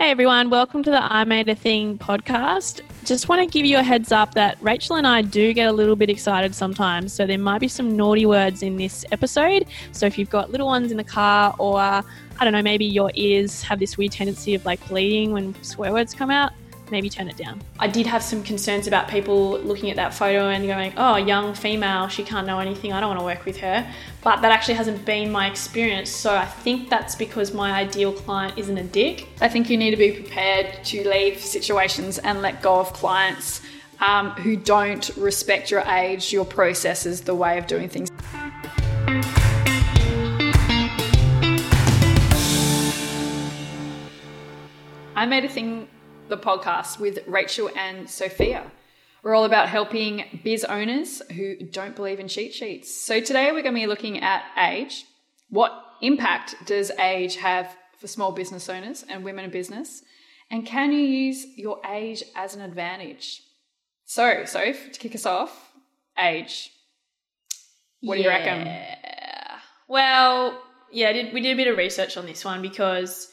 Hey everyone, welcome to the I Made a Thing podcast. Just want to give you a heads up that Rachel and I do get a little bit excited sometimes, so there might be some naughty words in this episode. So if you've got little ones in the car, or I don't know, maybe your ears have this weird tendency of like bleeding when swear words come out, maybe turn it down. I did have some concerns about people looking at that photo and going, oh, young female, she can't know anything, I don't want to work with her. But that actually hasn't been my experience. So I think that's because my ideal client isn't a dick. I think you need to be prepared to leave situations and let go of clients um, who don't respect your age, your processes, the way of doing things. I made a thing the podcast with Rachel and Sophia. We're all about helping biz owners who don't believe in cheat sheets. So today we're going to be looking at age. What impact does age have for small business owners and women in business? And can you use your age as an advantage? So, Soph, to kick us off, age. What do you reckon? Well, yeah, did, we did a bit of research on this one because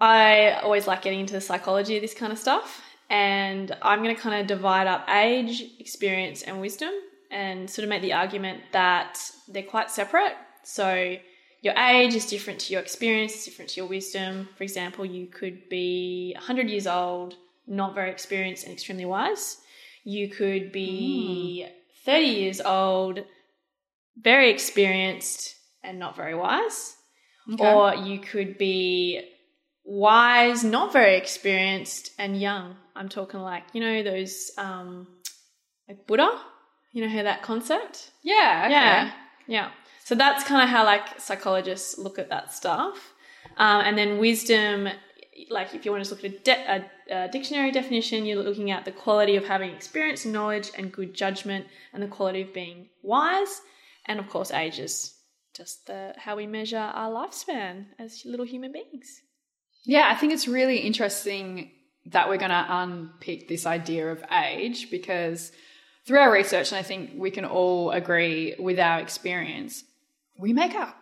I always like getting into the psychology of this kind of stuff. And I'm going to kind of divide up age, experience, and wisdom and sort of make the argument that they're quite separate. So your age is different to your experience, it's different to your wisdom. For example, you could be 100 years old, not very experienced, and extremely wise. You could be mm. 30 years old, very experienced, and not very wise. Okay. Or you could be wise, not very experienced, and young. I'm talking like, you know, those, um, like Buddha. You know, how that concept? Yeah. Okay. Yeah. Yeah. So that's kind of how like psychologists look at that stuff. Um, and then wisdom, like if you want to look at a, de- a, a, dictionary definition, you're looking at the quality of having experience, knowledge, and good judgment, and the quality of being wise. And of course, age is just the how we measure our lifespan as little human beings. Yeah, I think it's really interesting that we're going to unpick this idea of age because through our research, and I think we can all agree with our experience, we make a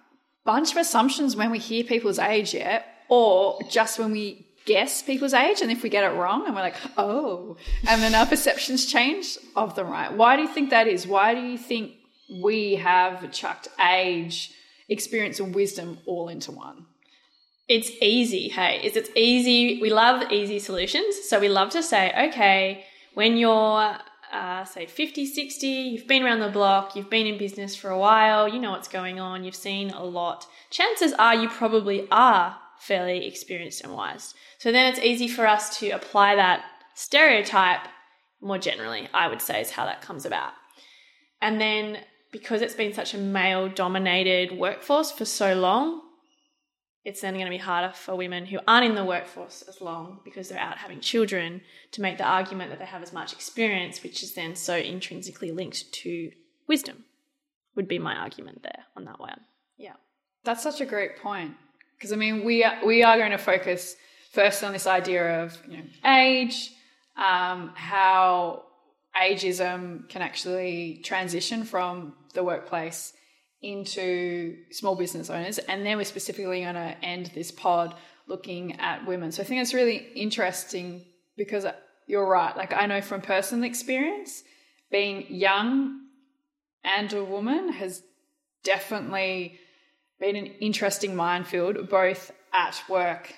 bunch of assumptions when we hear people's age, yeah, or just when we guess people's age, and if we get it wrong, and we're like, oh, and then our perceptions change of them, right? Why do you think that is? Why do you think we have chucked age, experience, and wisdom all into one? It's easy. Hey, it's, it's easy. We love easy solutions. So we love to say, okay, when you're, uh, say 50, 60, you've been around the block, you've been in business for a while, you know what's going on, you've seen a lot. Chances are you probably are fairly experienced and wise. So then it's easy for us to apply that stereotype more generally, I would say, is how that comes about. And then because it's been such a male dominated workforce for so long, it's then going to be harder for women who aren't in the workforce as long because they're out having children to make the argument that they have as much experience, which is then so intrinsically linked to wisdom, would be my argument there on that one. Yeah. That's such a great point. Because I mean, we are, we are going to focus first on this idea of you know, age, um, how ageism can actually transition from the workplace into small business owners. And then we're specifically going to end this pod looking at women. So I think it's really interesting because you're right. Like I know from personal experience, being young and a woman has definitely been an interesting minefield, both at work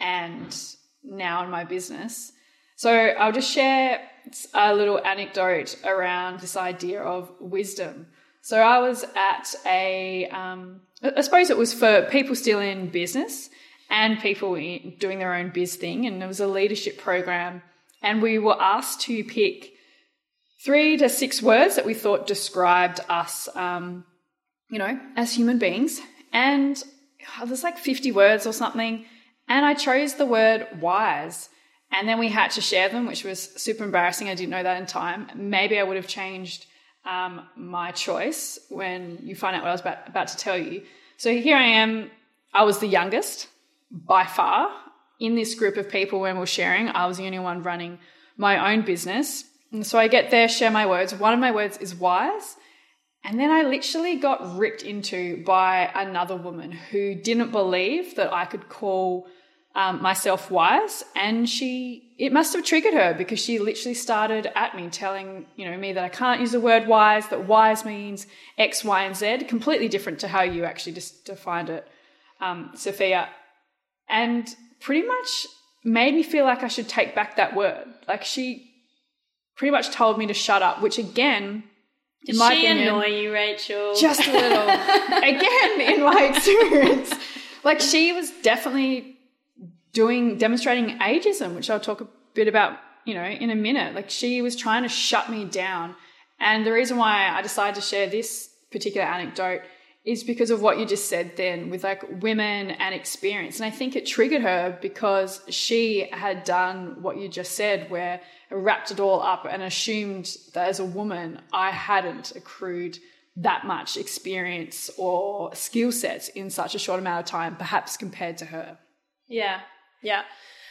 and now in my business. So I'll just share a little anecdote around this idea of wisdom. So I was at a, um, I suppose it was for people still in business and people doing their own biz thing, and it was a leadership program, and we were asked to pick three to six words that we thought described us, um, you know, as human beings, and oh, there's like 50 words or something, and I chose the word wise. And then we had to share them, which was super embarrassing. I didn't know that in time. Maybe I would have changed um, my choice when you find out what I was about, about to tell you. So here I am. I was the youngest by far in this group of people when we are sharing. I was the only one running my own business. And so I get there, share my words. One of my words is wise. And then I literally got ripped into by another woman who didn't believe that I could call um, myself wise and she it must have triggered her because she literally started at me telling you know me that i can't use the word wise that wise means x y and z completely different to how you actually just defined it um, sophia and pretty much made me feel like i should take back that word like she pretty much told me to shut up which again Did my she opinion, annoy you, Rachel? just a little. Again, in my experience, like she was definitely doing demonstrating ageism, which I'll talk a bit about, you know, in a minute. Like she was trying to shut me down. And the reason why I decided to share this particular anecdote is because of what you just said then with like women and experience. And I think it triggered her because she had done what you just said, where wrapped it all up and assumed that as a woman, I hadn't accrued that much experience or skill sets in such a short amount of time, perhaps compared to her. Yeah, yeah.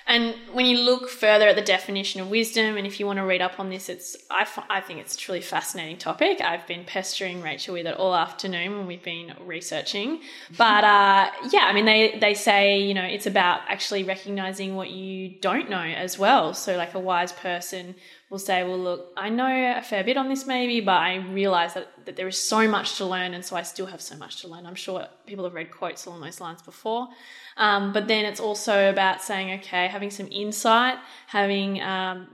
And when you look further at the definition of wisdom, and if you want to read up on this, it's I, f- I think it's a truly fascinating topic. I've been pestering Rachel with it all afternoon when we've been researching. But uh, yeah, I mean, they they say you know it's about actually recognizing what you don't know as well. So like a wise person will say, well, look, I know a fair bit on this maybe, but I realize that, that there is so much to learn, and so I still have so much to learn. I'm sure people have read quotes along those lines before. Um, but then it's also about saying, okay, having some insight, having um,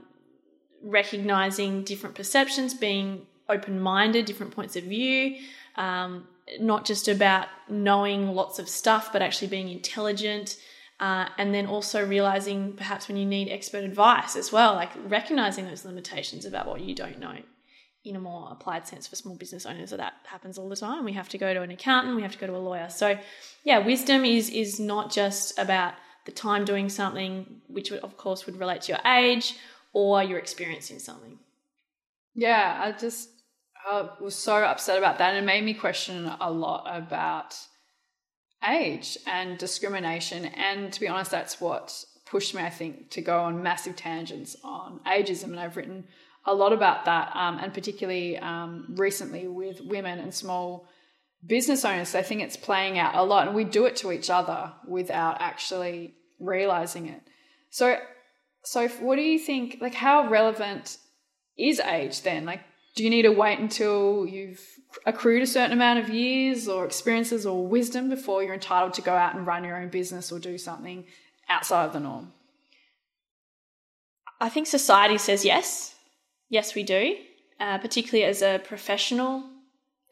recognizing different perceptions, being open minded, different points of view, um, not just about knowing lots of stuff, but actually being intelligent. Uh, and then also realizing perhaps when you need expert advice as well, like recognizing those limitations about what you don't know in a more applied sense for small business owners. So that happens all the time. We have to go to an accountant, we have to go to a lawyer. So yeah, wisdom is is not just about the time doing something, which of course would relate to your age or your experience in something. Yeah, I just I was so upset about that. And it made me question a lot about age and discrimination. And to be honest, that's what pushed me, I think, to go on massive tangents on ageism. And I've written a lot about that, um, and particularly um, recently with women and small business owners. I think it's playing out a lot, and we do it to each other without actually realizing it. So, so what do you think? Like, how relevant is age then? Like, do you need to wait until you've accrued a certain amount of years or experiences or wisdom before you're entitled to go out and run your own business or do something outside of the norm? I think society says yes. Yes, we do. Uh, particularly as a professional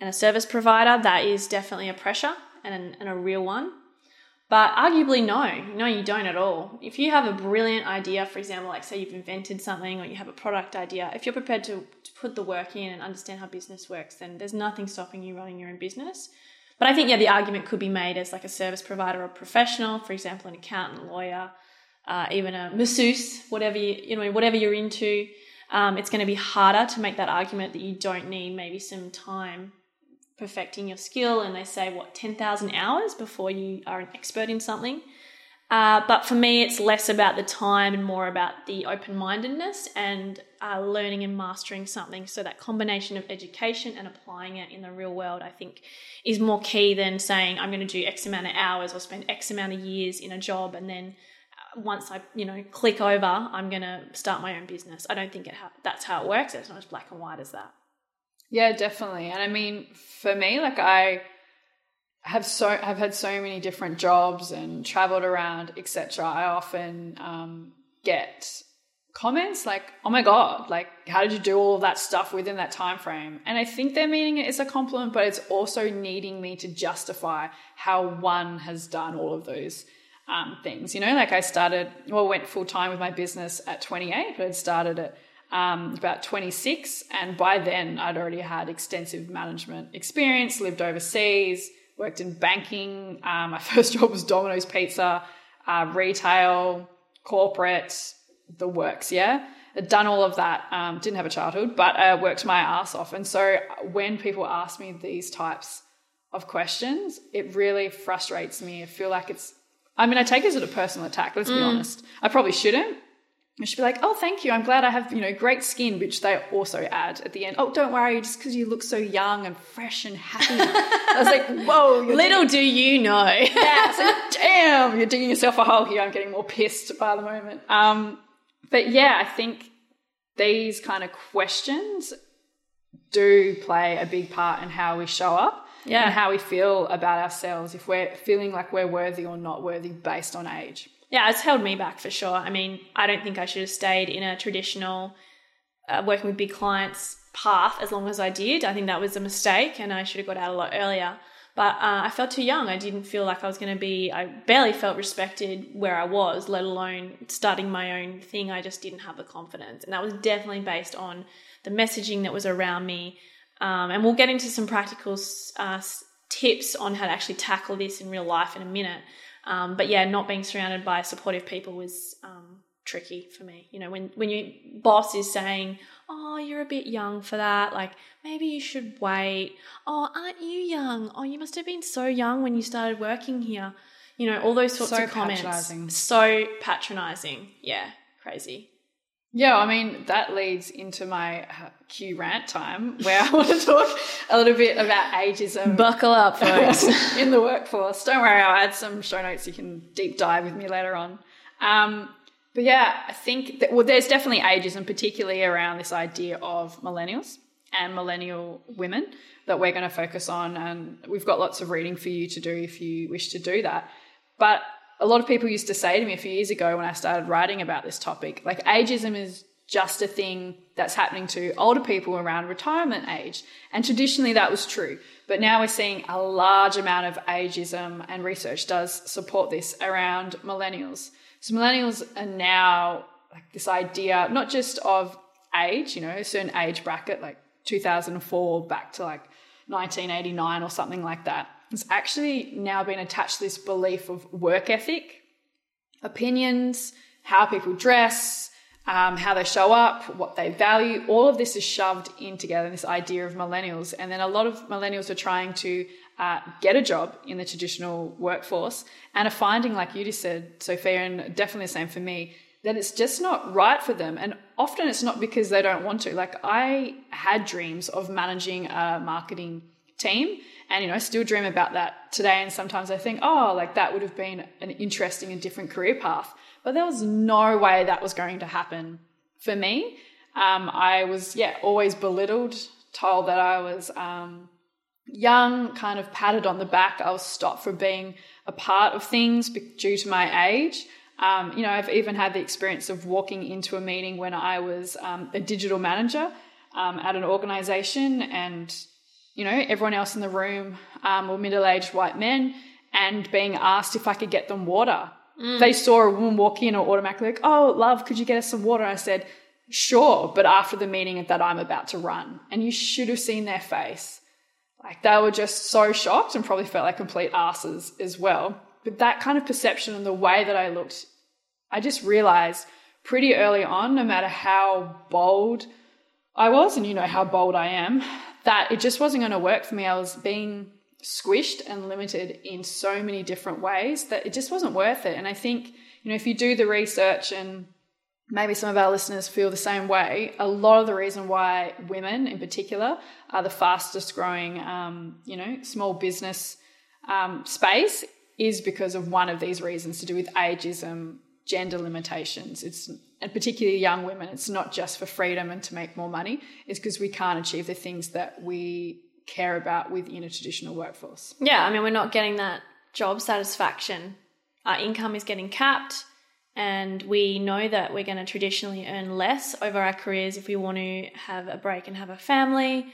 and a service provider, that is definitely a pressure and, and a real one. But arguably, no, no, you don't at all. If you have a brilliant idea, for example, like say you've invented something or you have a product idea, if you're prepared to, to put the work in and understand how business works, then there's nothing stopping you running your own business. But I think, yeah, the argument could be made as like a service provider or professional, for example, an accountant, lawyer, uh, even a masseuse, whatever you, you know, whatever you're into. Um, it's going to be harder to make that argument that you don't need maybe some time perfecting your skill. And they say, what, 10,000 hours before you are an expert in something. Uh, but for me, it's less about the time and more about the open mindedness and uh, learning and mastering something. So, that combination of education and applying it in the real world, I think, is more key than saying, I'm going to do X amount of hours or spend X amount of years in a job and then once I, you know, click over, I'm going to start my own business. I don't think it ha- that's how it works. It's not as black and white as that. Yeah, definitely. And I mean, for me, like I have so have had so many different jobs and traveled around, etc. I often um, get comments like, "Oh my god, like how did you do all that stuff within that time frame?" And I think they're meaning it as a compliment, but it's also needing me to justify how one has done all of those um, things. You know, like I started, well, went full time with my business at 28, but I'd started at um, about 26. And by then, I'd already had extensive management experience, lived overseas, worked in banking. Um, my first job was Domino's Pizza, uh, retail, corporate, the works, yeah. I'd done all of that, um, didn't have a childhood, but I worked my ass off. And so when people ask me these types of questions, it really frustrates me. I feel like it's I mean, I take it as a personal attack, let's be honest. I probably shouldn't, And she'd be like, "Oh, thank you. I'm glad I have you know great skin," which they also add at the end. Oh, don't worry, just because you look so young and fresh and happy. I was like, "Whoa, Little do you know. yeah, so, damn, you're digging yourself a hole here. I'm getting more pissed by the moment. Um, but yeah, I think these kind of questions do play a big part in how we show up Yeah. and how we feel about ourselves if we're feeling like we're worthy or not worthy based on age. Yeah, it's held me back for sure. I mean, I don't think I should have stayed in a traditional uh, working with big clients path as long as I did. I think that was a mistake and I should have got out a lot earlier. But uh, I felt too young. I didn't feel like I was going to be, I barely felt respected where I was, let alone starting my own thing. I just didn't have the confidence. And that was definitely based on the messaging that was around me. Um, and we'll get into some practical uh, tips on how to actually tackle this in real life in a minute. Um, but yeah, not being surrounded by supportive people was um, tricky for me. You know, when when your boss is saying, "Oh, you're a bit young for that," like maybe you should wait. Oh, aren't you young? Oh, you must have been so young when you started working here. You know, all those sorts So of comments. patronising. So patronizing. Yeah, crazy. Yeah, I mean, that leads into my uh, Q rant time where I want to talk a little bit about ageism. Buckle up, folks. in the workforce. Don't worry, I'll add some show notes you can deep dive with me later on. Um, but yeah, I think that, well, there's definitely ageism, particularly around this idea of millennials and millennial women that we're going to focus on. And we've got lots of reading for you to do if you wish to do that. But a lot of people used to say to me a few years ago when I started writing about this topic, like ageism is just a thing that's happening to older people around retirement age. And traditionally that was true. But now we're seeing a large amount of ageism and research does support this around millennials. So millennials are now like this idea, not just of age, you know, a certain age bracket, like 2004 back to like 1989 or something like that. It's actually now been attached to this belief of work ethic, opinions, how people dress, um, how they show up, what they value. All of this is shoved in together, this idea of millennials. And then a lot of millennials are trying to uh, get a job in the traditional workforce and are finding, like you just said, Sophia, and definitely the same for me, that it's just not right for them. And often it's not because they don't want to. Like I had dreams of managing a marketing team and you know still dream about that today and sometimes i think oh like that would have been an interesting and different career path. But there was no way that was going to happen for me. Um, i was yeah always belittled told that i was um, young kind of patted on the back i was stopped from being a part of things due to my age. Um, you know i've even had the experience of walking into a meeting when i was um, a digital manager um, at an organization and you know, everyone else in the room um, were middle aged white men and being asked if I could get them water. They saw a woman walk in or automatically like, oh, love, could you get us some water? I said, sure, but after the meeting that I'm about to run. And you should have seen their face. Like they were just so shocked and probably felt like complete asses as well. But that kind of perception and the way that I looked, I just realized pretty early on, no matter how bold I was, and you know how bold I am, that it just wasn't going to work for me. I was being squished and limited in so many different ways that it just wasn't worth it. And I think, you know, if you do the research and maybe some of our listeners feel the same way, a lot of the reason why women in particular are the fastest growing, um, you know, small business um, space is because of one of these reasons to do with ageism, gender limitations. It's and particularly young women. It's not just for freedom and to make more money. It's because we can't achieve the things that we care about within a traditional workforce. Yeah, I mean, we're not getting that job satisfaction. Our income is getting capped, and we know that we're going to traditionally earn less over our careers if we want to have a break and have a family.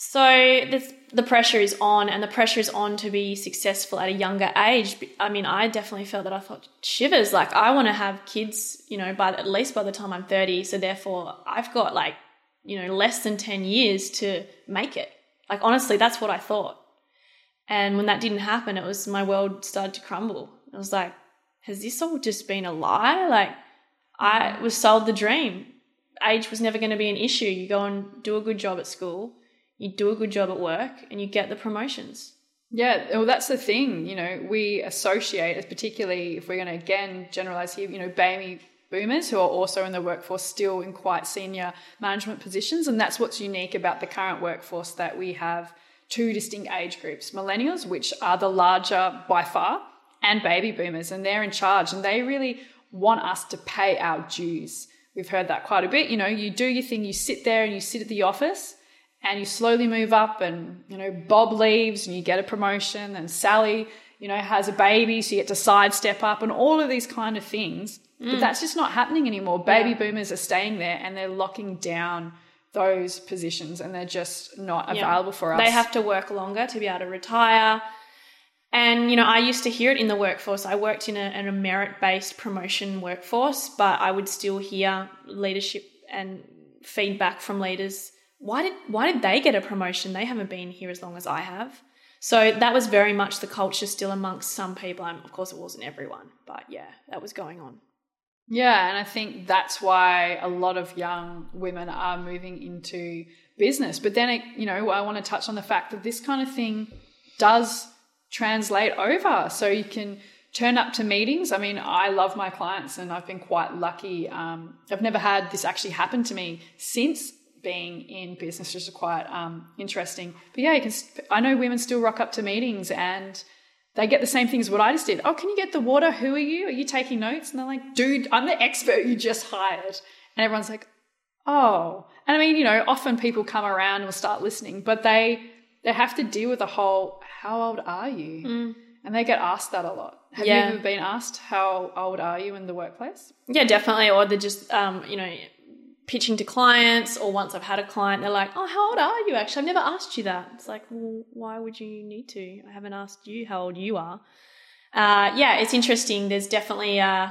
So this, the pressure is on, and the pressure is on to be successful at a younger age. I mean, I definitely felt that I thought shivers. Like I want to have kids, you know, by at least by the time I'm 30. So therefore, I've got like, you know, less than 10 years to make it. Like honestly, that's what I thought. And when that didn't happen, it was my world started to crumble. I was like, has this all just been a lie? Like I was sold the dream. Age was never going to be an issue. You go and do a good job at school you do a good job at work and you get the promotions. Yeah, well, that's the thing. You know, we associate, particularly if we're going to again generalize here, you know, baby boomers who are also in the workforce still in quite senior management positions. And that's what's unique about the current workforce that we have two distinct age groups millennials, which are the larger by far, and baby boomers, and they're in charge. And they really want us to pay our dues. We've heard that quite a bit. You know, you do your thing, you sit there and you sit at the office and you slowly move up and, you know, Bob leaves and you get a promotion and Sally, you know, has a baby, so you get to sidestep up and all of these kind of things. Mm. But that's just not happening anymore. Baby yeah. boomers are staying there and they're locking down those positions and they're just not yeah. available for us. They have to work longer to be able to retire. And, you know, I used to hear it in the workforce. I worked in a, in a merit based promotion workforce, but I would still hear leadership and feedback from leaders. Why did, why did they get a promotion? They haven't been here as long as I have. So that was very much the culture still amongst some people. And of course, it wasn't everyone, but yeah, that was going on. Yeah, and I think that's why a lot of young women are moving into business. But then, you know, I want to touch on the fact that this kind of thing does translate over. So you can turn up to meetings. I mean, I love my clients and I've been quite lucky. Um, I've never had this actually happen to me since being in business, which is quite um, interesting. But yeah, you can, I know women still rock up to meetings and they get the same things what I just did. Oh, can you get the water? Who are you? Are you taking notes? And they're like, dude, I'm the expert you just hired. And everyone's like, oh. And I mean, you know, often people come around and will start listening, but they they have to deal with the whole, how old are you? Mm. And they get asked that a lot. Have yeah. you ever been asked how old are you in the workplace? Yeah, definitely. Or they're just, um, you know, pitching to clients or once I've had a client, they're like, oh, how old are you actually? I've never asked you that. It's like, well, why would you need to? I haven't asked you how old you are. Uh, yeah, it's interesting. There's definitely, uh,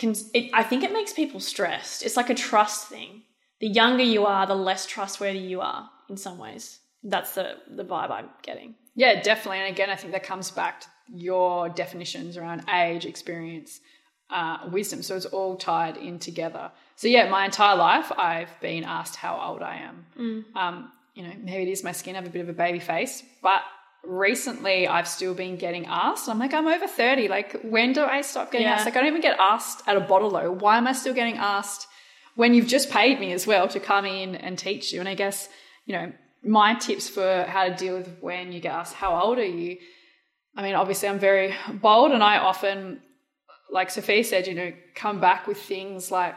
cons- it, I think it makes people stressed. It's like a trust thing. The younger you are, the less trustworthy you are in some ways. That's the, the vibe I'm getting. Yeah, definitely. And again, I think that comes back to your definitions around age, experience, uh, wisdom. So it's all tied in together. So yeah, my entire life I've been asked how old I am. Mm. Um, you know, maybe it is my skin, I have a bit of a baby face, but recently I've still been getting asked. I'm like, I'm over 30. Like, when do I stop getting yeah. asked? Like, I don't even get asked at a bottle though. Why am I still getting asked when you've just paid me as well to come in and teach you? And I guess, you know, my tips for how to deal with when you get asked, how old are you? I mean, obviously I'm very bold and I often, like Sophie said, you know, come back with things like,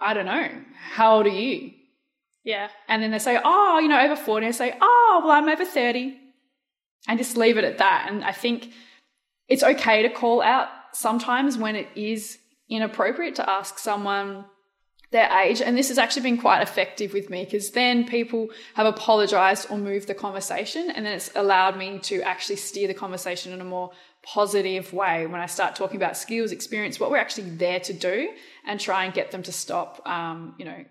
I don't know, how old are you? Yeah. And then they say, oh, you know, over 40. I say, oh, well, I'm over 30. And just leave it at that. And I think it's okay to call out sometimes when it is inappropriate to ask someone their age. And this has actually been quite effective with me because then people have apologized or moved the conversation. And then it's allowed me to actually steer the conversation in a more positive way when I start talking about skills, experience, what we're actually there to do, and try and get them to stop, um, you know,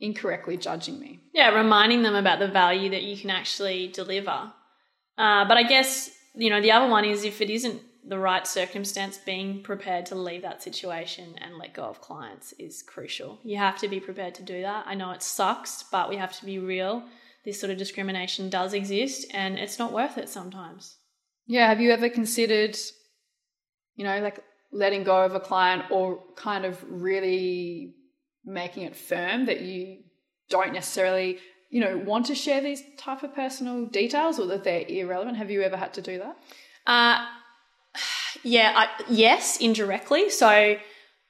incorrectly judging me. Yeah, reminding them about the value that you can actually deliver. Uh, but I guess, you know, the other one is if it isn't the right circumstance, being prepared to leave that situation and let go of clients is crucial. You have to be prepared to do that. I know it sucks, but we have to be real. This sort of discrimination does exist and it's not worth it sometimes. Yeah. Have you ever considered, you know, like letting go of a client or kind of really making it firm that you don't necessarily, you know, want to share these type of personal details or that they're irrelevant? Have you ever had to do that? Uh, yeah, I, yes, indirectly. So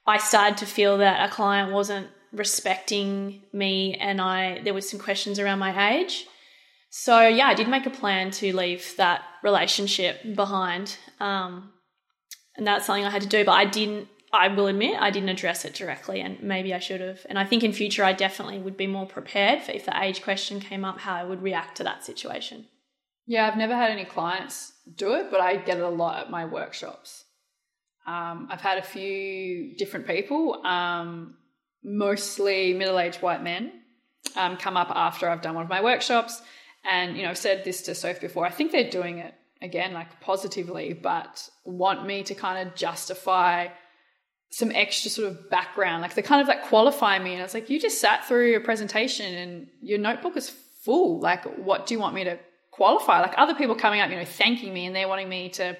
I started to feel that a client wasn't respecting me and I there was some questions around my age. So yeah, I did make a plan to leave that relationship behind. Um, and that's something I had to do, but I didn't I will admit I didn't address it directly and maybe I should have. And I think in future I definitely would be more prepared for if the age question came up how I would react to that situation. Yeah, I've never had any clients do it, but I get it a lot at my workshops. Um, I've had a few different people, um, mostly middle aged white men, um, come up after I've done one of my workshops. And, you know, I've said this to Soph before. I think they're doing it again, like positively, but want me to kind of justify some extra sort of background. Like they kind of like qualify me. And I was like, you just sat through your presentation and your notebook is full. Like, what do you want me to qualify. Like other people coming up, you know, thanking me and they're wanting me to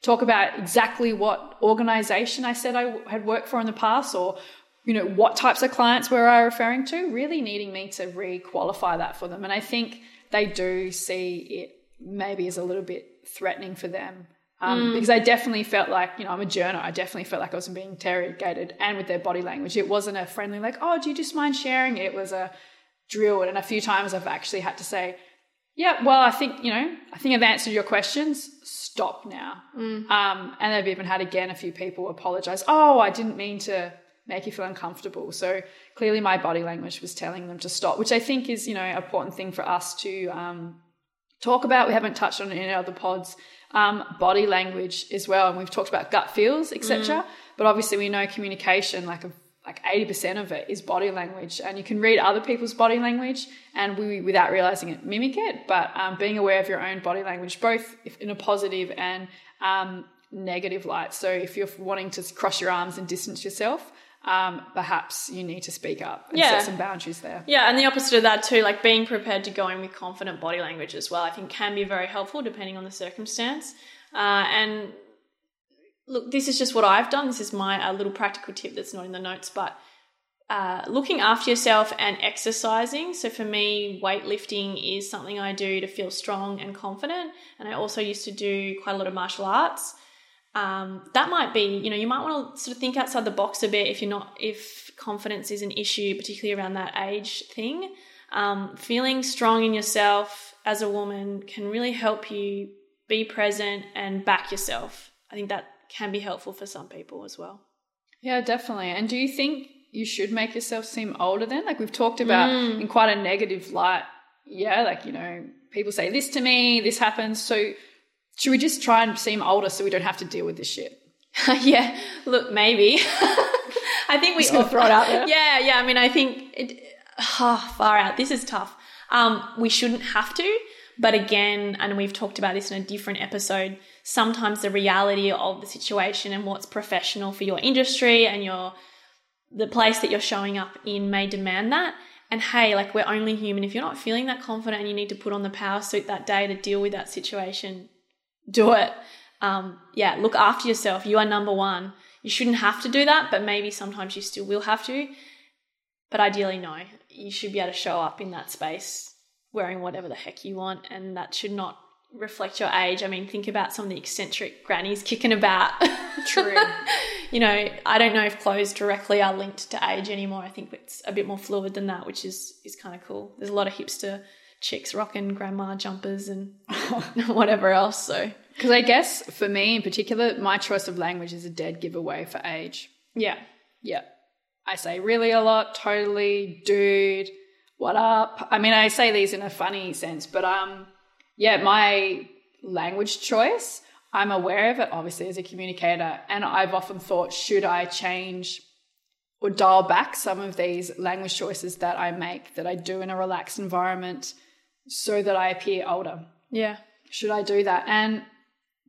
talk about exactly what organization I said I had worked for in the past or you know, what types of clients were I referring to? Really needing me to re-qualify that for them. And I think they do see it maybe as a little bit threatening for them. Um, Because I definitely felt like, you know, I'm a journo. I definitely felt like I was being interrogated and with their body language. It wasn't a friendly, like, oh, do you just mind sharing? It was a drill. And a few times I've actually had to say, yeah, well, I think, you know, I think I've answered your questions. Stop now. Um, and I've even had again a few people apologize. Oh, I didn't mean to make you feel uncomfortable. So clearly my body language was telling them to stop, which I think is, you know, an important thing for us to um, talk about. We haven't touched on it in other pods. Um, body language as well. And we've talked about gut feels, etc. But obviously we know communication, like a like 80% of it is body language and you can read other people's body language and we without realizing it mimic it but um, being aware of your own body language both in a positive and um, negative light so if you're wanting to cross your arms and distance yourself um, perhaps you need to speak up and Yeah. set some boundaries there Yeah, and the opposite of that too, like being prepared to go in with confident body language as well, I think can be very helpful depending on the circumstance. Uh, and look, this is just what I've done. This is my uh, little practical tip that's not in the notes, but uh, looking after yourself and exercising. So for me, weightlifting is something I do to feel strong and confident. And I also used to do quite a lot of martial arts. Um, that might be, you know, you might want to sort of think outside the box a bit if you're not, if confidence is an issue, particularly around that age thing. Um, feeling strong in yourself as a woman can really help you be present and back yourself. I think that can be helpful for some people as well. Yeah, definitely. And do you think you should make yourself seem older then? Like we've talked about in quite a negative light. Yeah, like, you know, people say this to me, this happens. So should we just try and seem older so we don't have to deal with this shit? yeah, look, maybe. I think we Just gonna throw it out there. Yeah, yeah. I mean, I think it, ah, far out. This is tough. Um, we shouldn't have to, but again, and we've talked about this in a different episode. Sometimes the reality of the situation and what's professional for your industry and your the place that you're showing up in may demand that. And hey, like we're only human. If you're not feeling that confident and you need to put on the power suit that day to deal with that situation, do it. Um, yeah, look after yourself. You are number one. You shouldn't have to do that, but maybe sometimes you still will have to. But ideally, no. You should be able to show up in that space wearing whatever the heck you want, and that should not reflect your age. I mean, think about some of the eccentric grannies kicking about. True. you know, I don't know if clothes directly are linked to age anymore. I think it's a bit more fluid than that, which is is kind of cool. There's a lot of hipster chicks rocking grandma jumpers and whatever else. So Because I guess for me in particular, my choice of language is a dead giveaway for age. yeah, Yeah. I say really a lot, totally, dude, what up? I mean, I say these in a funny sense, but um, yeah, my language choice, I'm aware of it, obviously, as a communicator. And I've often thought, should I change or dial back some of these language choices that I make, that I do in a relaxed environment, so that I appear older? yeah. Should I do that? And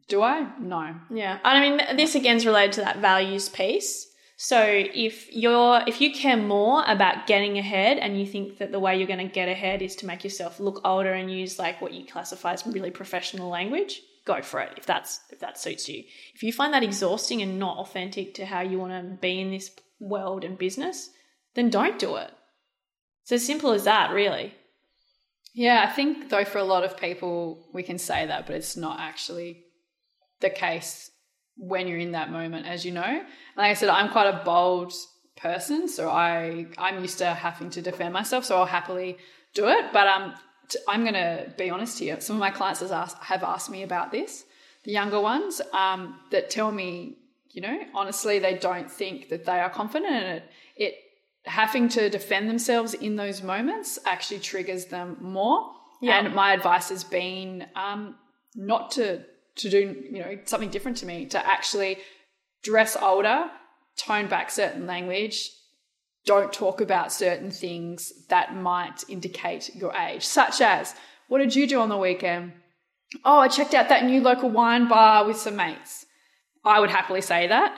do I? No. Yeah, I mean this again is related to that values piece. So if you're if you care more about getting ahead and you think that the way you're going to get ahead is to make yourself look older and use like what you classify as really professional language, go for it if that's if that suits you. If you find that exhausting and not authentic to how you want to be in this world and business, then don't do it. It's as simple as that, really. Yeah, I think though for a lot of people we can say that, but it's not actually the case when you're in that moment, as you know. Like I said, I'm quite a bold person, so I I'm used to having to defend myself, so I'll happily do it. But um, t- I'm going to be honest here. Some of my clients has asked, have asked me about this, the younger ones, um, that tell me, you know, honestly, they don't think that they are confident, and it it having to defend themselves in those moments actually triggers them more. Yeah. And my advice has been um, not to to do you know something different to me to actually dress older, tone back certain language, don't talk about certain things that might indicate your age, such as what did you do on the weekend? Oh, I checked out that new local wine bar with some mates. I would happily say that.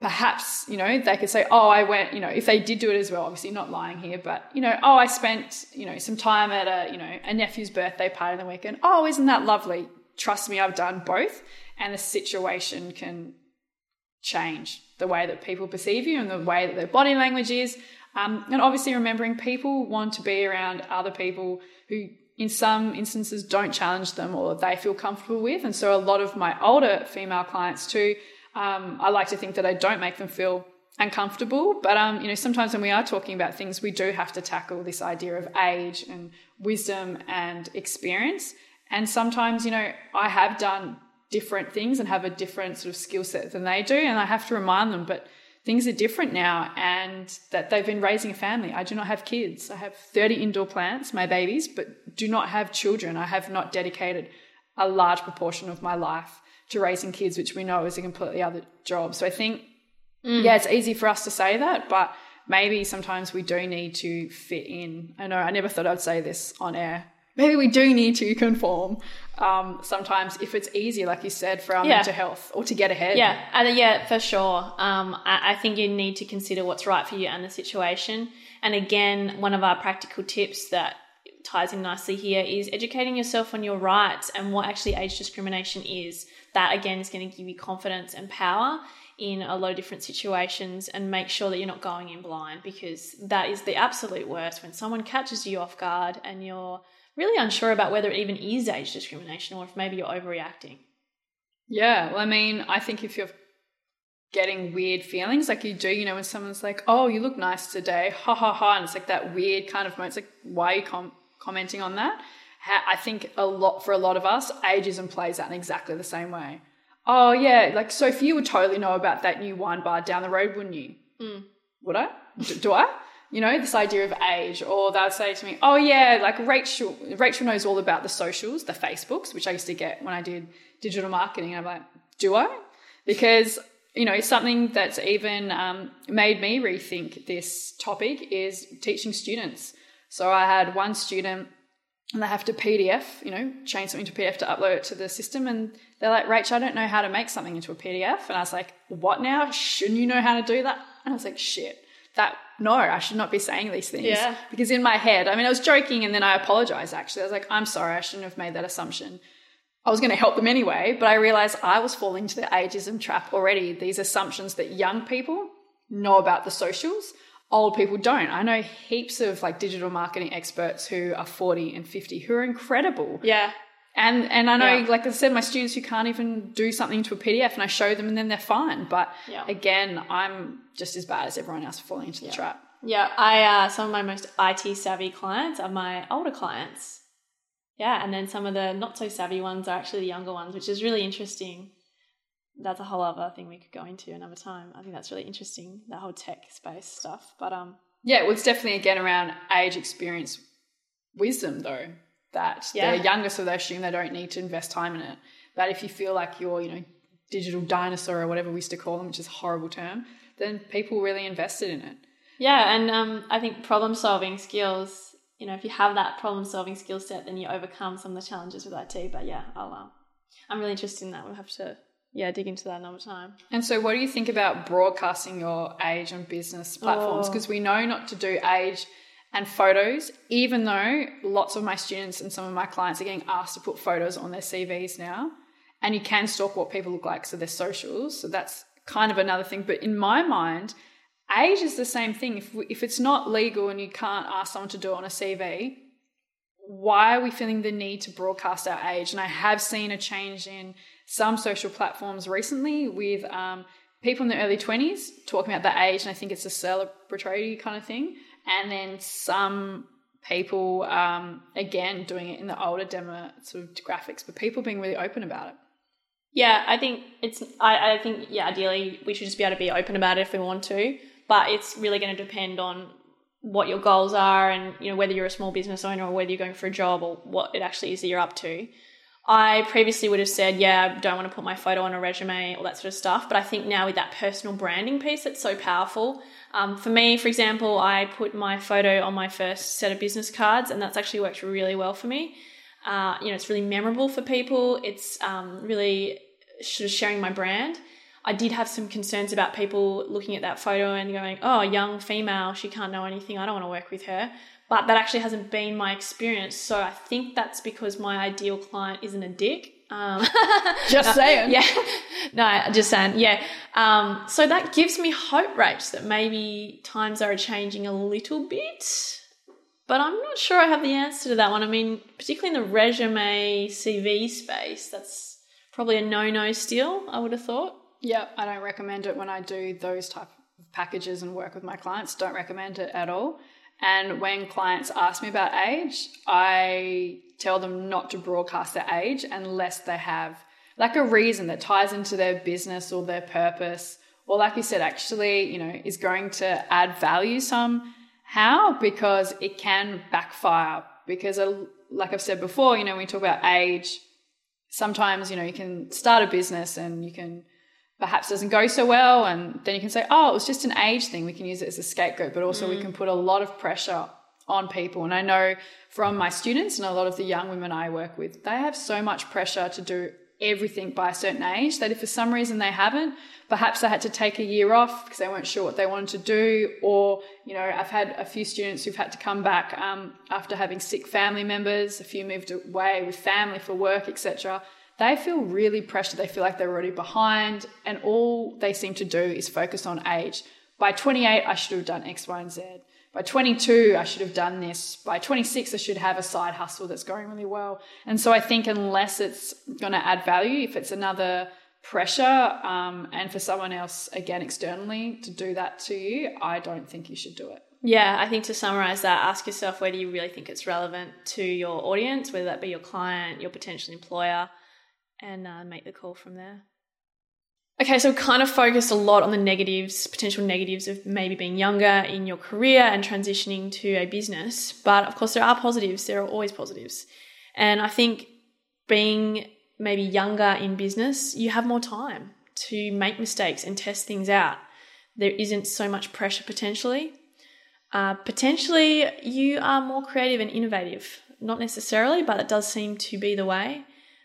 Perhaps, you know, they could say, oh, I went, you know, if they did do it as well, obviously not lying here, but, you know, oh, I spent, you know, some time at a, you know, a nephew's birthday party on the weekend. Oh, isn't that lovely? Trust me, I've done both. And the situation can change the way that people perceive you and the way that their body language is. Um, and obviously, remembering people want to be around other people who, in some instances, don't challenge them or they feel comfortable with. And so, a lot of my older female clients, too, um, I like to think that I don't make them feel uncomfortable. But um, you know, sometimes when we are talking about things, we do have to tackle this idea of age and wisdom and experience. And sometimes, you know, I have done different things and have a different sort of skill set than they do, and I have to remind them, but things are different now and that they've been raising a family. I do not have kids. I have 30 indoor plants, my babies, but do not have children. I have not dedicated a large proportion of my life to raising kids, which we know is a completely other job. So I think Mm. Yeah, it's easy for us to say that, but maybe sometimes we do need to fit in. I know I never thought I'd say this on air. Maybe we do need to conform um, sometimes if it's easier, like you said, for our yeah. mental health or to get ahead. Yeah, uh, yeah, for sure. Um, I, I think you need to consider what's right for you and the situation. And again, one of our practical tips that ties in nicely here is educating yourself on your rights and what actually age discrimination is. That again is going to give you confidence and power in a lot of different situations and make sure that you're not going in blind because that is the absolute worst when someone catches you off guard and you're really unsure about whether it even is age discrimination or if maybe you're overreacting. Yeah, well, I mean, I think if you're getting weird feelings like you do, you know, when someone's like, "Oh, you look nice today," ha ha ha, and it's like that weird kind of moment. It's like, why are you com- commenting on that? I think a lot for a lot of us, ageism plays out in exactly the same way oh yeah, like Sophie, you would totally know about that new wine bar down the road, wouldn't you? Mm. Would I? Do, do I? You know, this idea of age, or they'll say to me, "Oh yeah, like Rachel. Rachel knows all about the socials, the Facebooks, which I used to get when I did digital marketing." And I'm like, "Do I?" Because you know, something that's even um, made me rethink this topic is teaching students. So I had one student and they have to PDF, you know, change something to PDF to upload it to the system. And they're like, Rach, I don't know how to make something into a PDF. And I was like, what now? Shouldn't you know how to do that? And I was like, shit, that, no, I should not be saying these things. Yeah. Because in my head, I mean, I was joking and then I apologized actually. I was like, I'm sorry, I shouldn't have made that assumption. I was going to help them anyway, but I realized I was falling into the ageism trap already. These assumptions that young people know about the socials old people don't. I know heaps of like digital marketing experts who are 40 and 50 who are incredible. Yeah. And and I know, yeah. like I said, my students who can't even do something to a PDF and I show them and then they're fine. But yeah. again, I'm just as bad as everyone else falling into the trap. Yeah, I uh, some of my most IT savvy clients are my older clients. Yeah, and then some of the not so savvy ones are actually the younger ones, which is really interesting that's a whole other thing we could go into another time. I think that's really interesting, that whole tech space stuff. But um Yeah, well it's definitely again around age, experience, wisdom though. That yeah. they're younger so they assume they don't need to invest time in it. But if you feel like you're, you know, digital dinosaur or whatever we used to call them, which is a horrible term, then people really invested in it. Yeah, and um, I think problem solving skills, you know, if you have that problem solving skill set, then you overcome some of the challenges with IT. But yeah, I'll, um, I'm really interested in that. We'll have to yeah, dig into that another time. And so, what do you think about broadcasting your age on business platforms? Because oh. we know not to do age and photos, even though lots of my students and some of my clients are getting asked to put photos on their CVs now. And you can stalk what people look like, so their socials. So that's kind of another thing. But in my mind, age is the same thing. If, we, if it's not legal and you can't ask someone to do it on a CV, why are we feeling the need to broadcast our age? And I have seen a change in some social platforms recently with um, people in the early 20s talking about their age, and I think it's a celebratory kind of thing. And then some people, um, again, doing it in the older demo sort of graphics, but people being really open about it. Yeah, I think it's, I, I think, yeah, ideally we should just be able to be open about it if we want to, but it's really going to depend on what your goals are and, you know, whether you're a small business owner or whether you're going for a job or what it actually is that you're up to. I previously would have said, yeah, I don't want to put my photo on a resume, all that sort of stuff. But I think now with that personal branding piece, it's so powerful. Um, for me, for example, I put my photo on my first set of business cards, and that's actually worked really well for me. Uh, you know, it's really memorable for people. It's um, really sort of sharing my brand. I did have some concerns about people looking at that photo and going, oh, young female, she can't know anything. I don't want to work with her but that actually hasn't been my experience. So I think that's because my ideal client isn't a dick Um, Just saying. yeah, no, just saying. Yeah. Um, so that gives me hope, Rach, that maybe times are changing a little bit. But I'm not sure I have the answer to that one. I mean, particularly in the resume CV space, that's probably a no-no still. I would have thought. Yeah, I don't recommend it when I do those type of packages and work with my clients. Don't recommend it at all. And when clients ask me about age, I tell them not to broadcast their age unless they have like a reason that ties into their business or their purpose, or like you said, actually, you know, is going to add value somehow because it can backfire. Because, uh, like I've said before, you know, when we talk about age, sometimes, you know, you can start a business and you can perhaps doesn't go so well and then you can say oh it was just an age thing. We can use it as a scapegoat but also mm. we can put a lot of pressure on people. And i know from my students and a lot of the young women i work with they have so much pressure to do everything by a certain age that if for some reason they haven't perhaps they had to take a year off because they weren't sure what they wanted to do. Or you know i've had a few students who've had to come back um, after having sick family members a few moved away with family for work etc they feel really pressured. They feel like they're already behind, and all they seem to do is focus on age. By 28, I should have done X, Y, and Z. By 22, I should have done this. By 26, I should have a side hustle that's going really well. And so I think unless it's going to add value, if it's another pressure um, and for someone else, again, externally to do that to you, I don't think you should do it. Yeah, I think to summarize that, ask yourself whether you really think it's relevant to your audience, whether that be your client, your potential employer, and uh, make the call from there. Okay, so kind of focused a lot on the negatives, potential negatives of maybe being younger in your career and transitioning to a business. But of course, there are positives. There are always positives. And I think being maybe younger in business, you have more time to make mistakes and test things out. There isn't so much pressure potentially. Uh, potentially, you are more creative and innovative. Not necessarily, but it does seem to be the way.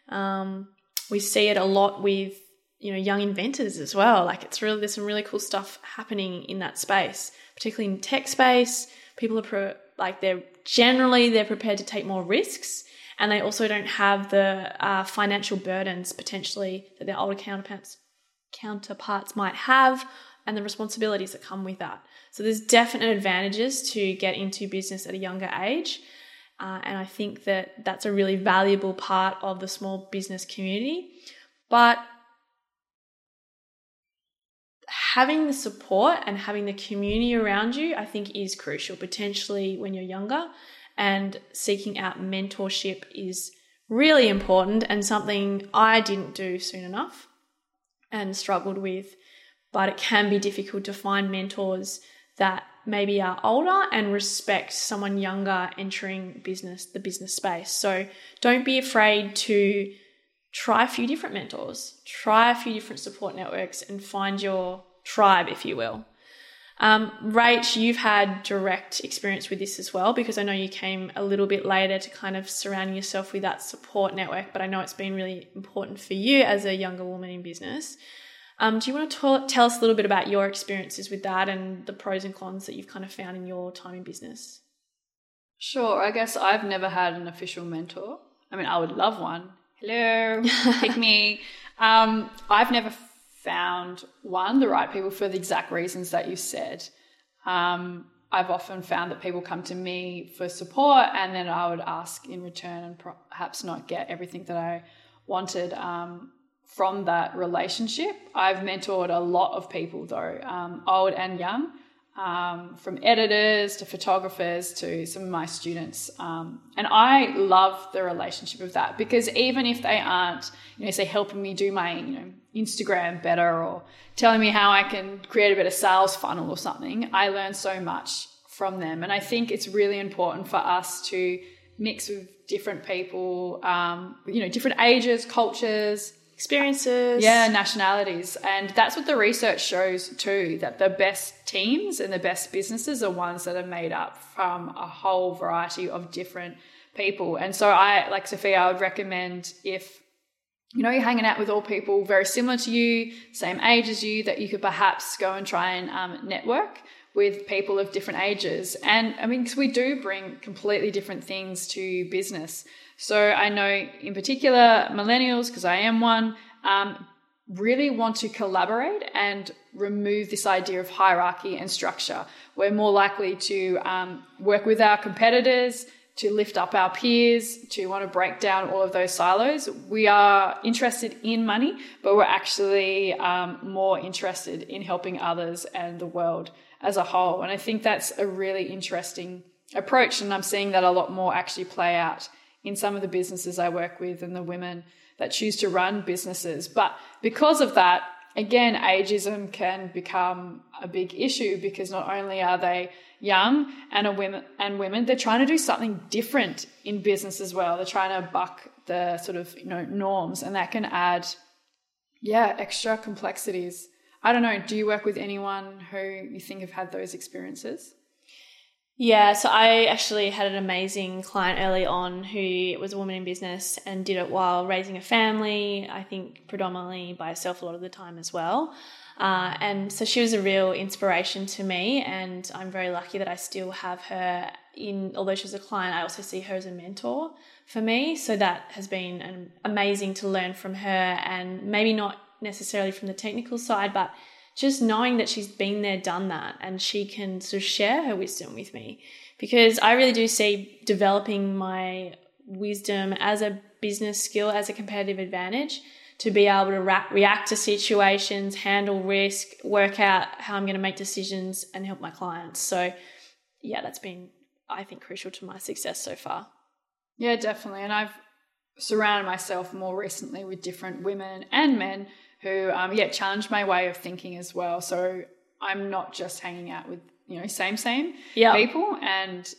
Um, we see it a lot with you know young inventors as well. Like it's really there's some really cool stuff happening in that space particularly in tech space. People are pro, like they're generally they're prepared to take more risks and they also don't have the uh, financial burdens potentially that their older counterparts counterparts might have and the responsibilities that come with that. So there's definite advantages to get into business at a younger age uh, and I think that that's a really valuable part of the small business community. But having the support and having the community around you, I think, is crucial, potentially when you're younger. And seeking out mentorship is really important and something I didn't do soon enough and struggled with. But it can be difficult to find mentors that maybe are older and respect someone younger entering business, the business space. So don't be afraid to try a few different mentors, try a few different support networks, and find your tribe, if you will. Um, Rach, you've had direct experience with this as well because I know you came a little bit later to kind of surrounding yourself with that support network, but I know it's been really important for you as a younger woman in business. Um, do you want to t- tell us a little bit about your experiences with that and the pros and cons that you've kind of found in your time in business? Sure. I guess I've never had an official mentor. I mean, I would love one. Hello, pick me. Um, I've never found one, the right people for the exact reasons that you said. Um, I've often found that people come to me for support and then I would ask in return and perhaps not get everything that I wanted. Um, from that relationship. I've mentored a lot of people though, um, old and young, um, from editors to photographers to some of my students. Um, and I love the relationship of that because even if they aren't, you know, say helping me do my, you know, Instagram better or telling me how I can create a better sales funnel or something, I learn so much from them. And I think it's really important for us to mix with different people, um, you know, different ages, cultures, experiences. Yeah, nationalities. And that's what the research shows too that the best teams and the best businesses are ones that are made up from a whole variety of different people. And so I, like Sophia, I would recommend if you know, you're hanging out with all people very similar to you, same age as you, that you could perhaps go and try and um, network with people of different ages. And I mean, because we do bring completely different things to business. So I know in particular millennials, because I am one, um, really want to collaborate and remove this idea of hierarchy and structure. We're more likely to um, work with our competitors, to lift up our peers, to want to break down all of those silos. We are interested in money, but we're actually um, more interested in helping others and the world as a whole. And I think that's a really interesting approach. And I'm seeing that a lot more actually play out in some of the businesses I work with and the women that choose to run businesses. But because of that, again, ageism can become a big issue because not only are they young and a women and women, they're trying to do something different in business as well. They're trying to buck the sort of you know norms, and that can add, yeah, extra complexities. I don't know. Do you work with anyone who you think have had those experiences? Yeah, so I actually had an amazing client early on who was a woman in business and did it while raising a family, I think predominantly by herself a lot of the time as well. Uh, and so she was a real inspiration to me, and I'm very lucky that I still have her in, although she was a client, I also see her as a mentor for me. So that has been amazing to learn from her, and maybe not necessarily from the technical side, but just knowing that she's been there, done that, and she can sort of share her wisdom with me. Because I really do see developing my wisdom as a business skill, as a competitive advantage, to be able to ra- react to situations, handle risk, work out how I'm going to make decisions, and help my clients. So, yeah, that's been, I think, crucial to my success so far. Yeah, definitely. And I've surrounded myself more recently with different women and men who, um, yeah, challenged my way of thinking as well. So I'm not just hanging out with, you know, same, same Yeah. people. And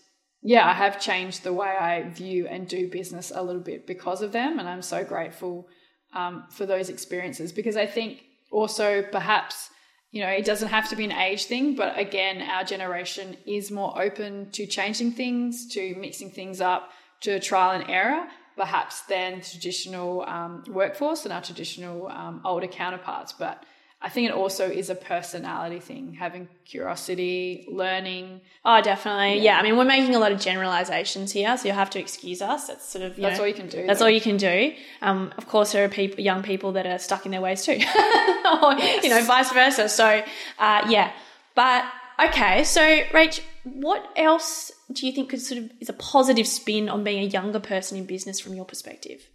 yeah, I have changed the way I view and do business a little bit because of them. And I'm so grateful um, for those experiences because I think also perhaps, you know, it doesn't have to be an age thing, but again, our generation is more open to changing things, to mixing things up, to trial and error perhaps than traditional um, workforce and our traditional um, older counterparts. But I think it also is a personality thing, having curiosity, learning. Oh, definitely. Yeah. I mean, we're making a lot of generalizations here, so you'll have to excuse us. That's sort of That's know, all you can do. That's though. all you can do. Um, of course, there are people, young people that are stuck in their ways too, or you know, vice versa. So, uh, yeah. But okay, so Rach, what else do you think could sort of is a positive spin on being a younger person in business from your perspective?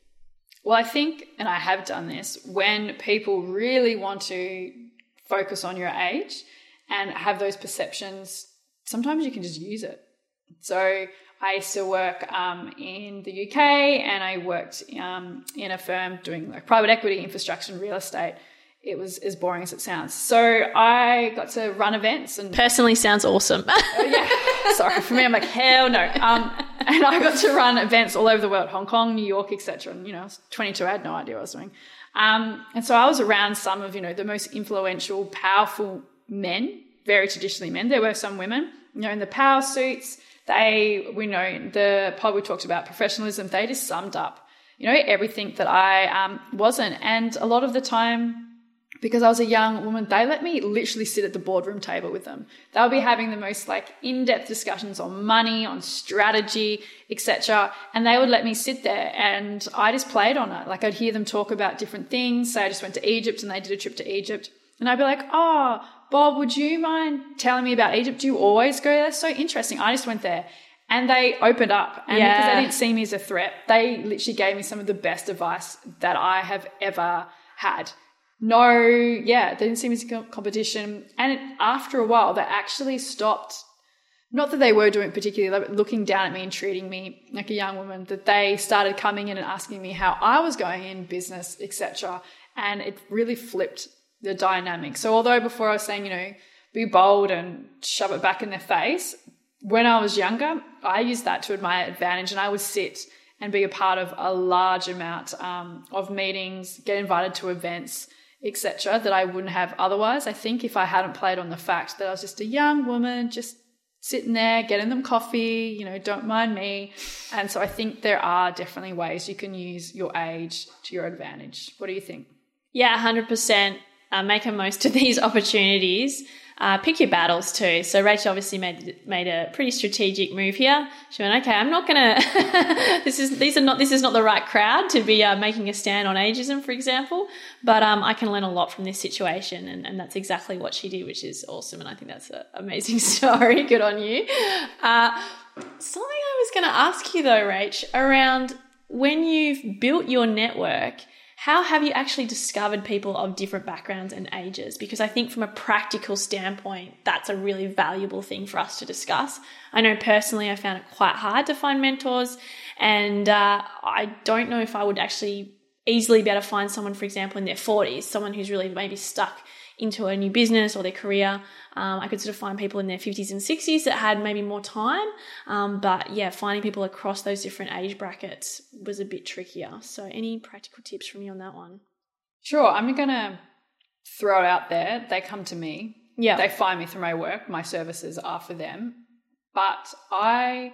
Well, I think, and I have done this, when people really want to focus on your age and have those perceptions, sometimes you can just use it. So I used to work um, in the UK and I worked um, in a firm doing like private equity, infrastructure, and real estate. It was as boring as it sounds. So I got to run events and Personally, sounds awesome. yeah, sorry for me. I'm like hell no. Um, and I got to run events all over the world, Hong Kong, New York, etc. And you know, I was 22. I had no idea what I was doing. Um, and so I was around some of you know the most influential, powerful men, very traditionally men. There were some women, you know, in the power suits. They, we know, the pod we talked about professionalism. They just summed up, you know, everything that I um, wasn't. And a lot of the time, because I was a young woman, they let me literally sit at the boardroom table with them. They would be having the most like in-depth discussions on money, on strategy, etc. And they would let me sit there and I just played on it. Like I'd hear them talk about different things. Say I just went to Egypt and they did a trip to Egypt. And I'd be like, oh, Bob, would you mind telling me about Egypt? Do you always go there? So interesting. I just went there. And they opened up. And because they didn't see me as a threat, they literally gave me some of the best advice that I have ever had no, yeah, they didn't see me as a competition. And it, after a while, they actually stopped. Not that they were doing it particularly, but looking down at me and treating me like a young woman. That they started coming in and asking me how I was going in business, etc. And it really flipped the dynamic. So although before I was saying, you know, be bold and shove it back in their face, when I was younger, I used that to my advantage, and I would sit and be a part of a large amount um, of meetings, get invited to events etc., that I wouldn't have otherwise. I think if I hadn't played on the fact that I was just a young woman, just sitting there, getting them coffee, you know, don't mind me. And so I think there are definitely ways you can use your age to your advantage. What do you think? Yeah, hundred percent. Uh, make the most of these opportunities. Uh, pick your battles too. So Rachel obviously made made a pretty strategic move here. She went, okay, I'm not gonna. this is these are not this is not the right crowd to be uh, making a stand on ageism, for example. But um, I can learn a lot from this situation, and, and that's exactly what she did, which is awesome. And I think that's an amazing story. Good on you. Uh, something I was going to ask you though, Rach, around when you've built your network how have you actually discovered people of different backgrounds and ages? Because I think from a practical standpoint, that's a really valuable thing for us to discuss. I know personally I found it quite hard to find mentors, and uh, I don't know if I would actually easily be able to find someone, for example, in their 40s, someone who's really maybe stuck into a new business or their career. Um, I could sort of find people in their 50s and 60s that had maybe more time. Um, but yeah, finding people across those different age brackets was a bit trickier. So, any practical tips from you on that one? Sure. I'm going to throw it out there. They come to me. Yeah. They find me through my work. My services are for them. But I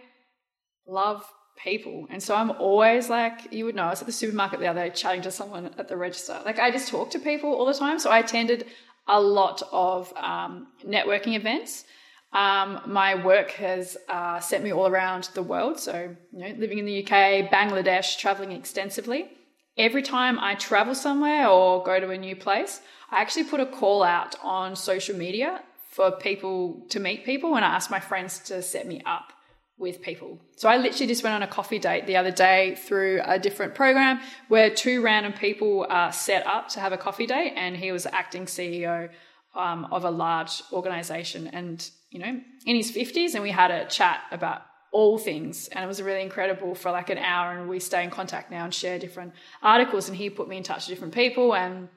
love people. And so I'm always like, you would know, I was at the supermarket the other day chatting to someone at the register. Like I just talk to people all the time. So I attended a lot of um, networking events. Um, my work has uh, sent me all around the world. So, you know, living in the UK, Bangladesh, traveling extensively. Every time I travel somewhere or go to a new place, I actually put a call out on social media for people to meet people and I ask my friends to set me up with people. So I literally just went on a coffee date the other day through a different program where two random people are set up to have a coffee date, and he was acting CEO um, of a large organization, and you know, in his fifties, and we had a chat about all things, and it was really incredible for like an hour, and we stay in contact now and share different articles, and he put me in touch with different people and.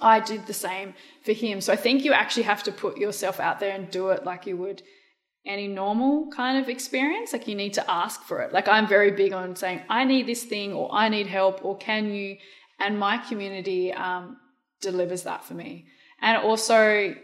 I did the same for him. So I think you actually have to put yourself out there and do it like you would any normal kind of experience. Like you need to ask for it. Like I'm very big on saying, I need this thing or I need help or can you? And my community um, delivers that for me. And also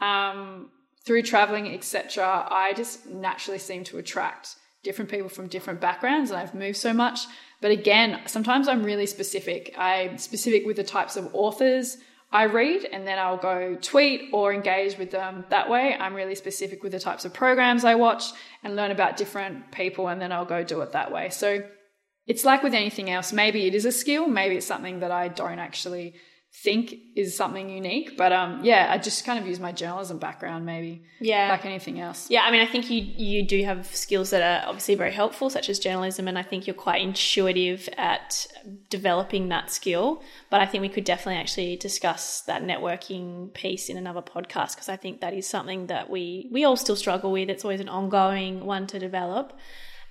um, through traveling, etc., I just naturally seem to attract different people from different backgrounds and I've moved so much. But again, sometimes I'm really specific. I'm specific with the types of authors I read and then I'll go tweet or engage with them that way. I'm really specific with the types of programs I watch and learn about different people and then I'll go do it that way. So it's like with anything else. Maybe it is a skill, maybe it's something that I don't actually think is something unique. But um, yeah, I just kind of use my journalism background, maybe. Yeah. Like anything else. Yeah, I mean, I think you you do have skills that are obviously very helpful, such as journalism, and I think you're quite intuitive at developing that skill. But I think we could definitely actually discuss that networking piece in another podcast because I think that is something that we we all still struggle with. It's always an ongoing one to develop.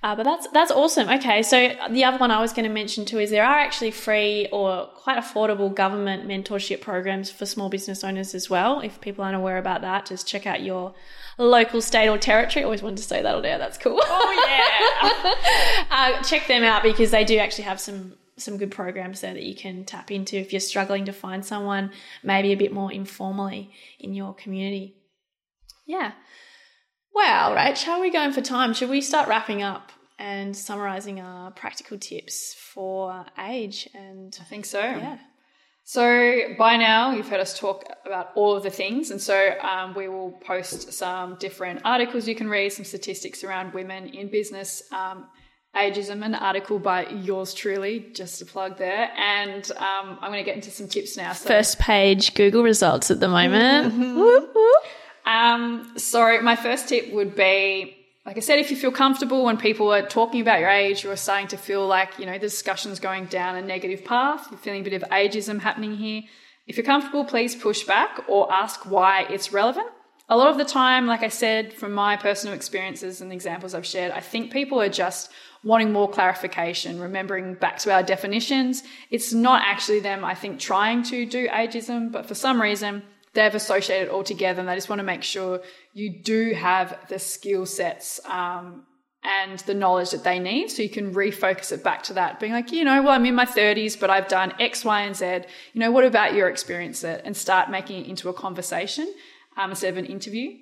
Uh, but that's that's awesome. Okay, so the other one I was going to mention too is there are actually free or quite affordable government mentorship programs for small business owners as well. If people aren't aware about that, just check out your local state or territory. I always wanted to say that all day. That's cool. Oh yeah. uh, check them out because they do actually have some some good programs there that you can tap into if you're struggling to find someone maybe a bit more informally in your community. Yeah. Wow, right. How are we going for time? Should we start wrapping up and summarizing our practical tips for age? And I think so. yeah, So by now, you've heard us talk about all of the things, and so um, we will post some different articles you can read, some statistics around women in business, um, ageism, an article by yours truly, just a plug there, and um, I'm going to get into some tips now. So, first page Google results at the moment. Whoop, whoop. Um, so my first tip would be. Like I said, if you feel comfortable when people are talking about your age, you're starting to feel like, you know, the discussion's going down a negative path, you're feeling a bit of ageism happening here, if you're comfortable, please push back or ask why it's relevant. A lot of the time, like I said, from my personal experiences and examples I've shared, I think people are just wanting more clarification, remembering back to our definitions. It's not actually them, I think, trying to do ageism, but for some reason, they've associated it all together and they just want to make sure you do have the skill sets um, and the knowledge that they need so you can refocus it back to that being like you know well i'm in my 30s but i've done x y and z. You know what about your experience and start making it into a conversation um, instead of an interview.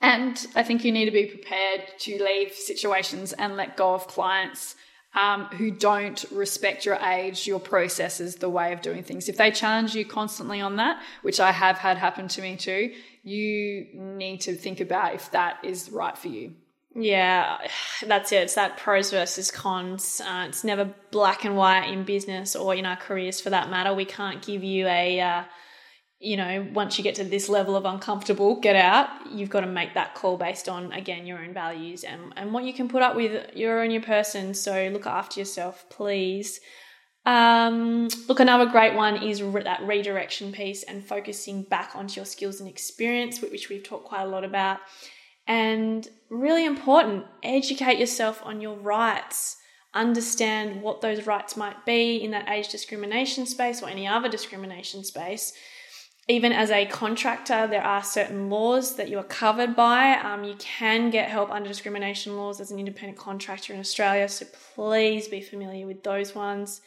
And i think you need to be prepared to leave situations and let go of clients um, who don't respect your age, your processes, the way of doing things. If they challenge you constantly on that, which I have had happen to me too, you need to think about if that is right for you. Yeah, that's it. It's that pros versus cons. Uh, it's never black and white in business or in our careers for that matter. We can't give you a, uh, you know, once you get to this level of uncomfortable, get out. You've got to make that call based on, again, your own values and, and what you can put up with. You're only a person, so look after yourself, please. Um, look, another great one is re- that redirection piece and focusing back onto your skills and experience, which we've talked quite a lot about. And really important, educate yourself on your rights. Understand what those rights might be in that age discrimination space or any other discrimination space. Even as a contractor, there are certain laws that you are covered by. Um, you can get help under discrimination laws as an independent contractor in Australia, so please be familiar with those ones.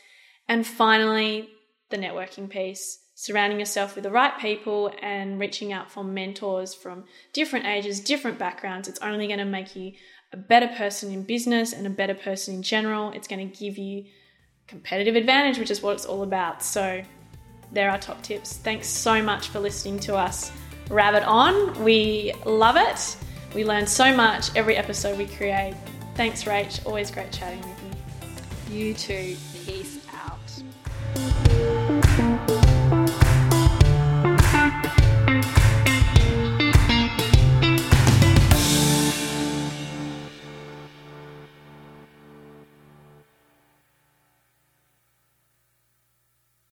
And finally, the networking piece surrounding yourself with the right people and reaching out for mentors from different ages, different backgrounds. It's only going to make you a better person in business and a better person in general. It's going to give you competitive advantage, which is what it's all about. So, there are top tips. Thanks so much for listening to us rabbit on. We love it. We learn so much every episode we create. Thanks, Rach. Always great chatting with you. You too.